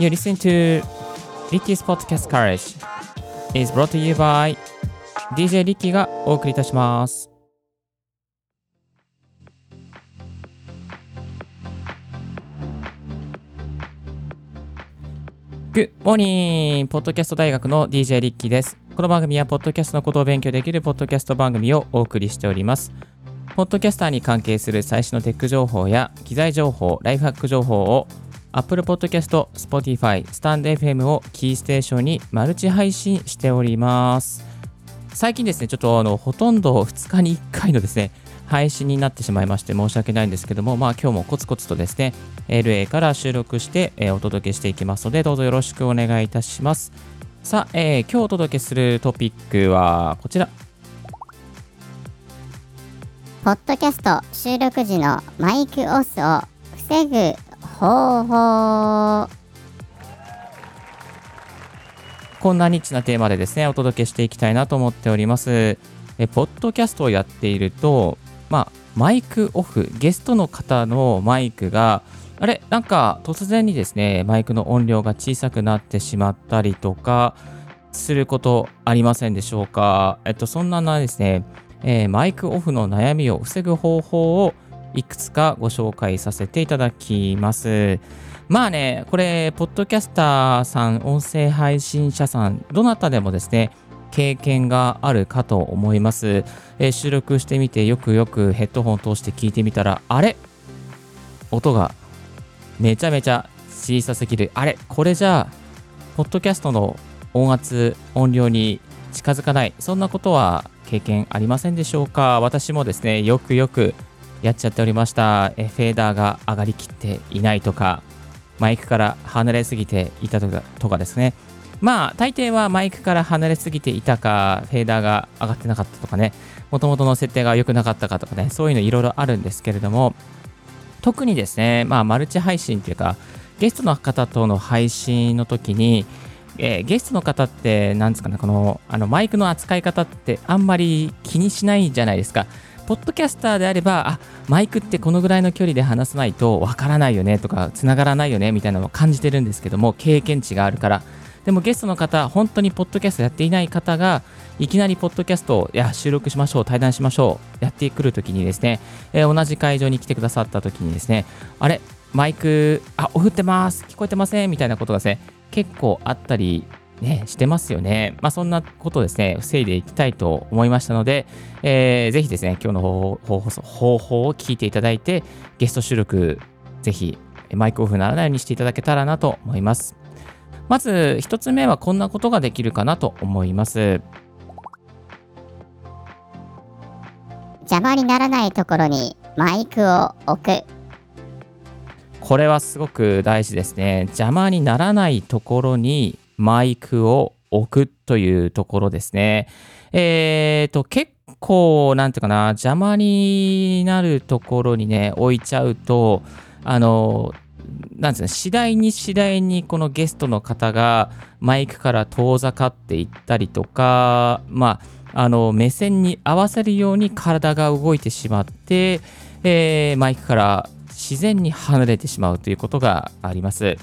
You listen to Ricky's Podcast Courage is brought to you by DJ リッキーがお送りいたします。Good morning! ポッドキャスト大学の DJ リッキーです。この番組は、ポッドキャストのことを勉強できるポッドキャスト番組をお送りしております。ポッドキャスターに関係する最新のテック情報や機材情報、ライフハック情報を Apple Podcast、Spotify、StandFM をキーステーションにマルチ配信しております。最近ですね、ちょっとあのほとんど2日に1回のですね、配信になってしまいまして申し訳ないんですけども、まあ今日もコツコツとですね、LA から収録して、えーお届けしていきますので、どうぞよろしくお願いいたします。さあ、えー今日お届けするトピックはこちら。ポッドキャスト収録時のマイクオスを防ぐ方法こんなニッチなテーマでですね、お届けしていきたいなと思っております。え、ポッドキャストをやっていると、まあ、マイクオフ、ゲストの方のマイクが、あれ、なんか突然にですね、マイクの音量が小さくなってしまったりとか、することありませんでしょうか？えっと、そんなのはですね、えーマイクオフの悩みを防ぐ方法をいくつかご紹介させていただきます。まあね、これ、ポッドキャスターさん、音声配信者さん、どなたでもですね、経験があるかと思います。えー収録してみて、よくよくヘッドホン通して聞いてみたら、あれ？音がめちゃめちゃ小さすぎる。あれ？これじゃあ、ポッドキャストの音圧、音量に近づかない。そんなことは経験ありませんでしょうか？私もですね、よくよくやっちゃっておりました。えフェーダーが上がりきっていないとか、マイクから離れすぎていたとかとかですね。まあ、大抵はマイクから離れすぎていたか、フェーダーが上がってなかったとかね、もともとの設定が良くなかったかとかね、そういうのいろいろあるんですけれども、特にですね、まあ、マルチ配信っていうか、ゲストの方との配信の時に、えーゲストの方って、なんですかね、このあのマイクの扱い方ってあんまり気にしないじゃないですか。ポッドキャスターであれば、あマイクってこのぐらいの距離で話さないとわからないよねとか、つながらないよねみたいなのを感じてるんですけども、経験値があるから。でもゲストの方、本当にポッドキャストやっていない方が、いきなりポッドキャストをいや収録しましょう、対談しましょう、やってくるときにですね、えー同じ会場に来てくださったときにですね、あれ、マイク、あ、オフってます、聞こえてませんみたいなことがですね、結構あったり、ね、してますよね。まあ、そんなことをですね、防いでいきたいと思いましたので、えーぜひですね、今日の方法方方法を聞いていただいて、ゲスト収録、ぜひマイクオフにならないようにしていただけたらなと思います。まず、一つ目はこんなことができるかなと思います。邪魔にならないところにマイクを置くこれはすごく大事ですね。邪魔にならないところにマイクを置くというところですね。えーと、結構、なんていうかな、邪魔になるところにね、置いちゃうと、あの、なんですかね、次第に次第にこのゲストの方がマイクから遠ざかっていったりとか、まあ、あの目線に合わせるように体が動いてしまって、えーマイクから自然に離れてしまうということがあります。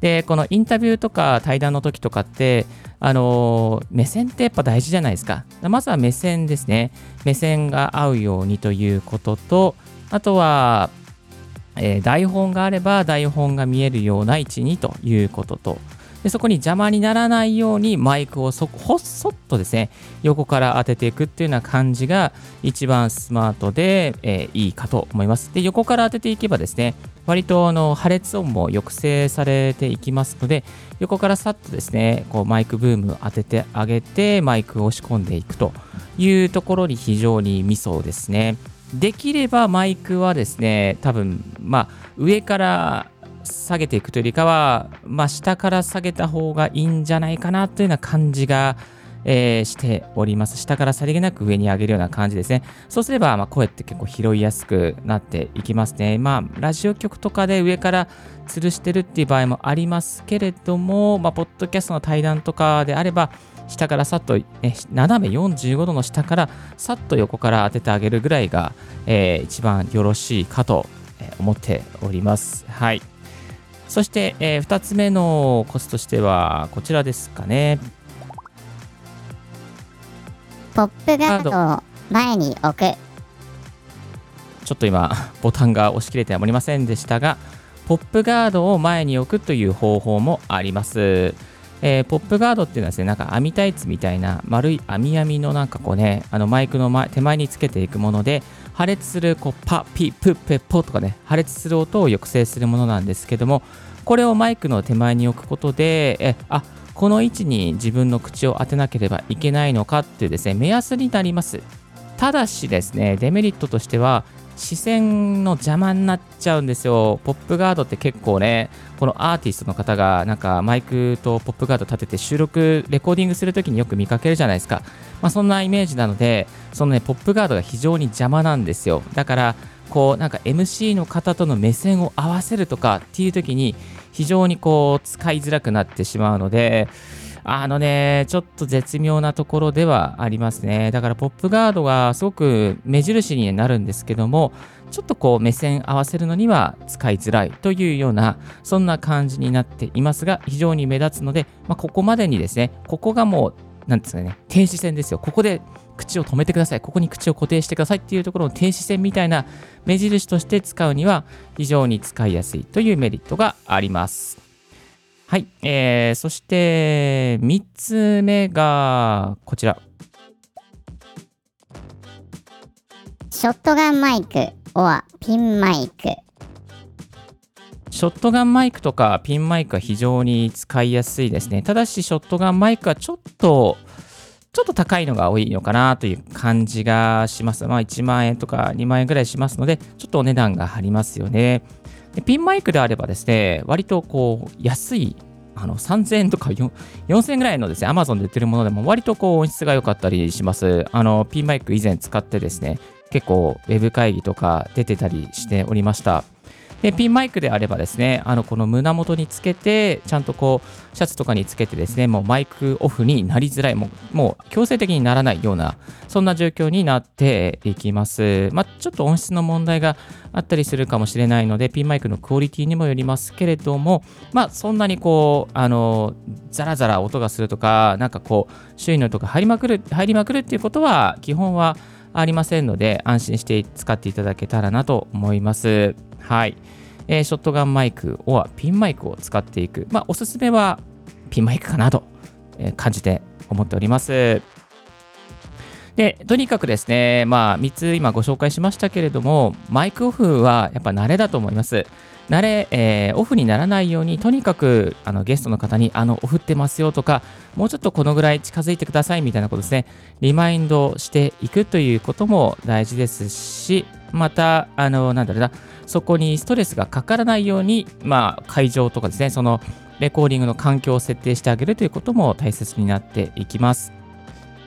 で、このインタビューとか対談の時とかって、あの目線ってやっぱ大事じゃないですか。まずは目線ですね。目線が合うようにということと、あとは、えー台本があれば台本が見えるような位置にということと、でそこに邪魔にならないようにマイクをそほっそっとですね、横から当てていくっていうような感じが一番スマートで、えーいいかと思います。で、横から当てていけばですね、割とあの破裂音も抑制されていきますので、横からさっとですね、こうマイクブーム当ててあげて、マイクを押し込んでいくというところに非常にミソですね。できればマイクはですね、多分まあ上から下げていくというよりかは、まあ、下から下げた方がいいんじゃないかなというような感じが、えーしております。下からさりげなく上に上げるような感じですね。そうすれば、まあ、声って結構拾いやすくなっていきますね。まあ、ラジオ局とかで上から吊るしてるっていう場合もありますけれども、まあ、ポッドキャストの対談とかであれば、下からさっと、ね、斜め45度の下からさっと横から当ててあげるぐらいが、えー一番よろしいかと思っております。はい。そして、え2つ目のコツとしてはこちらですかねポップガードを前に置く。ちょっと今 ボタンが押し切れてはおりませんでしたがポップガードを前に置くという方法もあります、えーポップガードっていうのはですねなんか網タイツみたいな丸い網網のなんかこうねあのマイクの前手前につけていくもので破裂するこうパピプペポとかね破裂する音を抑制するものなんですけどもこれをマイクの手前に置くことでえあこの位置に自分の口を当てなければいけないのかっていうですね目安になります。ただしですねデメリットとしては視線の邪魔になっちゃうんですよ。ポップガードって結構ね、このアーティストの方がなんかマイクとポップガード立てて収録、レコーディングするときによく見かけるじゃないですか。まあそんなイメージなので、そのね、ポップガードが非常に邪魔なんですよ。だから、こうなんか MC の方との目線を合わせるとかっていう時に非常にこう使いづらくなってしまうので、あのね、ちょっと絶妙なところではありますね。だからポップガードがすごく目印になるんですけども、ちょっとこう目線合わせるのには使いづらいというような、そんな感じになっていますが、非常に目立つので、まあ、ここまでにですね、ここがもう、なんですかね、停止線ですよ。ここで口を止めてください。ここに口を固定してくださいっていうところの停止線みたいな目印として使うには非常に使いやすいというメリットがあります。はい、えー、そして3つ目がこちら。ショットガンマイク、おはピンマイク。ショットガンマイクとかピンマイクは非常に使いやすいですね。ただし、ショットガンマイクはちょっと、ちょっと高いのが多いのかなという感じがします。まあ、1万円とか2万円ぐらいしますので、ちょっとお値段が張りますよね。でピンマイクであればですね、割とこう、安い、あの3000円とか4000円ぐらいのですね、Amazon で売ってるものでも割とこう音質が良かったりします。あの、ピンマイク以前使ってですね、結構ウェブ会議とか出てたりしておりました。でピンマイクであればですね、あのこの胸元につけて、ちゃんとこう、シャツとかにつけてですね、もうマイクオフになりづらい、もうもう強制的にならないような、そんな状況になっていきます。まあ、ちょっと音質の問題があったりするかもしれないので、ピンマイクのクオリティにもよりますけれども、まあ、そんなにこう、あの、ザラザラ音がするとか、なんかこう、周囲の音が入りまくる、入りまくるっていうことは、基本はありませんので、安心して使っていただけたらなと思います。はい。えーショットガンマイク、オアピンマイクを使っていく。まあ、おすすめはピンマイクかなと、え感じて思っております。で、とにかくですね、まあ、3つ今ご紹介しましたけれども、マイクオフはやっぱ慣れだと思います。慣れ、えーオフにならないように、とにかくあのゲストの方に、あの、オフってますよとか、もうちょっとこのぐらい近づいてくださいみたいなことですね、リマインドしていくということも大事ですし、また、あの、なんだろうな、そこにストレスがかからないように、まあ、会場とかですね、そのレコーディングの環境を設定してあげるということも大切になっていきます。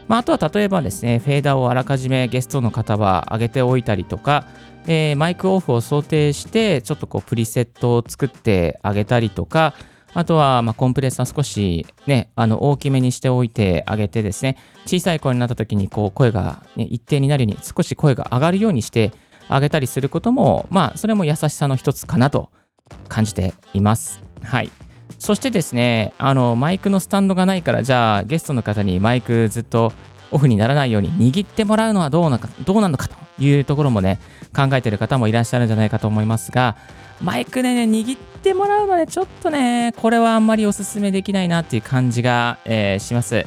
まあ、あとは例えばですね、フェーダーをあらかじめゲストの方は上げておいたりとか、えーマイクオフを想定して、ちょっとこうプリセットを作ってあげたりとか、あとはまコンプレッサー少しね、あの大きめにしておいてあげてですね、小さい声になった時にこう声が、ね、一定になるように少し声が上がるようにしてあげたりすることも、まあそれも優しさの一つかなと感じています。はい。そしてですね、あのマイクのスタンドがないから、じゃあゲストの方にマイクずっとオフにならないように握ってもらうのはどうなのかどうなのかというところもね、考えてる方もいらっしゃるんじゃないかと思いますが、マイクでね、握ってもらうので、ちょっとね、これはあんまりお勧めできないなっていう感じが、えーします。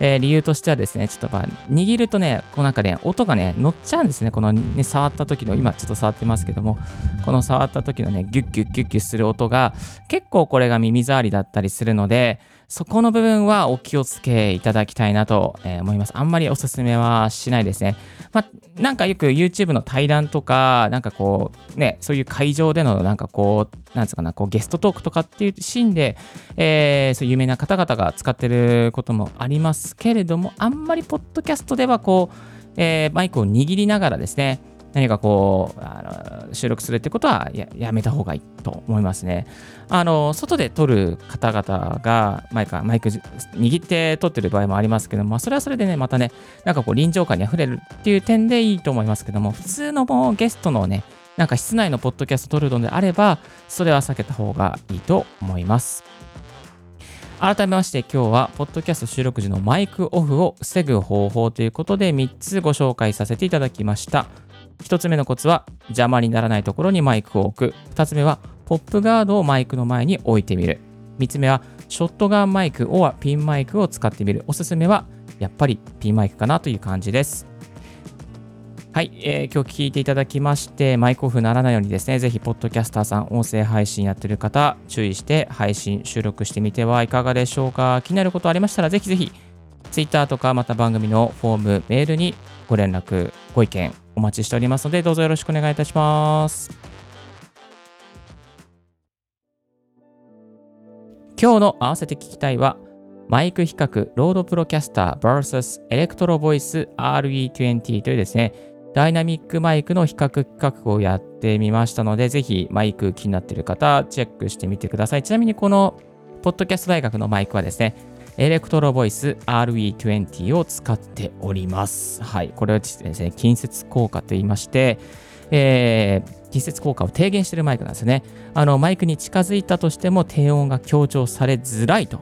えー理由としてはですね、ちょっとま握るとね、こうなんかね、音がね、乗っちゃうんですね。このね、触った時の、今ちょっと触ってますけども、この触った時のね、ギュッギュッギュッギュッする音が、結構これが耳障りだったりするので、そこの部分はお気をつけいただきたいなと思います。あんまりおすすめはしないですね。まあ、なんかよく YouTube の対談とか、なんかこう、ね、そういう会場でのなんかこう、なんつうかな、こうゲストトークとかっていうシーンで、えーそういう有名な方々が使ってることもありますけれども、あんまりポッドキャストではこう、えーマイクを握りながらですね、何かこうあ収録するってことはややめた方がいいと思いますね。あの外で撮る方々がマイクマイク握って撮ってる場合もありますけども、まあそれはそれでね、またね、なんかこう臨場感にあふれるっていう点でいいと思いますけども、普通のもうゲストのね、なんか室内のポッドキャスト撮るのであれば、それは避けた方がいいと思います。改めまして今日は、ポッドキャスト収録時のマイクオフを防ぐ方法ということで3つご紹介させていただきました。1つ目のコツは、邪魔にならないところにマイクを置く。2つ目は、ポップガードをマイクの前に置いてみる。3つ目は、ショットガンマイク、おはピンマイクを使ってみる。おすすめは、やっぱりピンマイクかなという感じです。はい、えー、今日聞いていただきまして、マイクオフならないようにですね、ぜひ、ポッドキャスターさん、音声配信やってる方、注意して配信、収録してみてはいかがでしょうか。気になることありましたら、ぜひぜひ、Twitter とか、また番組のフォーム、メールにご連絡、ご意見、お待ちしておりますので、どうぞよろしくお願いいたします。今日の合わせて聞きたいは、マイク比較ロードプロキャスター vs エレクトロボイス RE20 というですね、ダイナミックマイクの比較企画をやってみましたので、ぜひマイク気になっている方、チェックしてみてください。ちなみにこの、ポッドキャスト大学のマイクはですね、エレクトロボイス RE20 を使っております。はい。これはですね、近接効果と言いまして、えー、近接効果を低減しているマイクなんですね。あの、マイクに近づいたとしても低音が強調されづらいと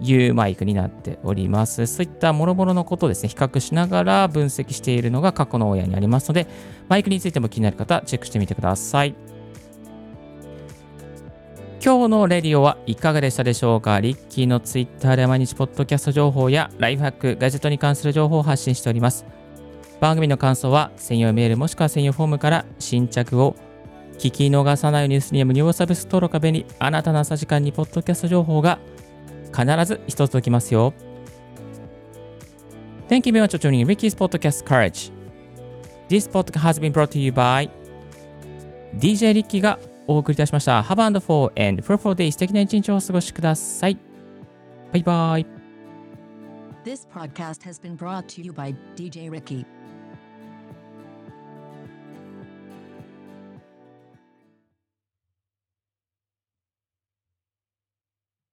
いうマイクになっております。そういった諸々のことをですね、比較しながら分析しているのが過去の親にありますので、マイクについても気になる方、チェックしてみてください。今日のレディオはいかがでしたでしょうか？リッキーのツイッターで毎日ポッドキャスト情報やライフハック、ガジェットに関する情報を発信しております。番組の感想は専用メールもしくは専用フォームから新着を聞き逃さないニュースには無料サービス登録が便利。あなたの朝時間にポッドキャスト情報が必ず一つおきますよ。Thank you very much for joining Ricky's Podcast Courage. This podcast has been brought to you by DJ リッキーがお送りいたしました。Have and for and for for day 素敵な一日をお過ごしください。バイバイ。This podcast has been brought to you by DJ Ricky.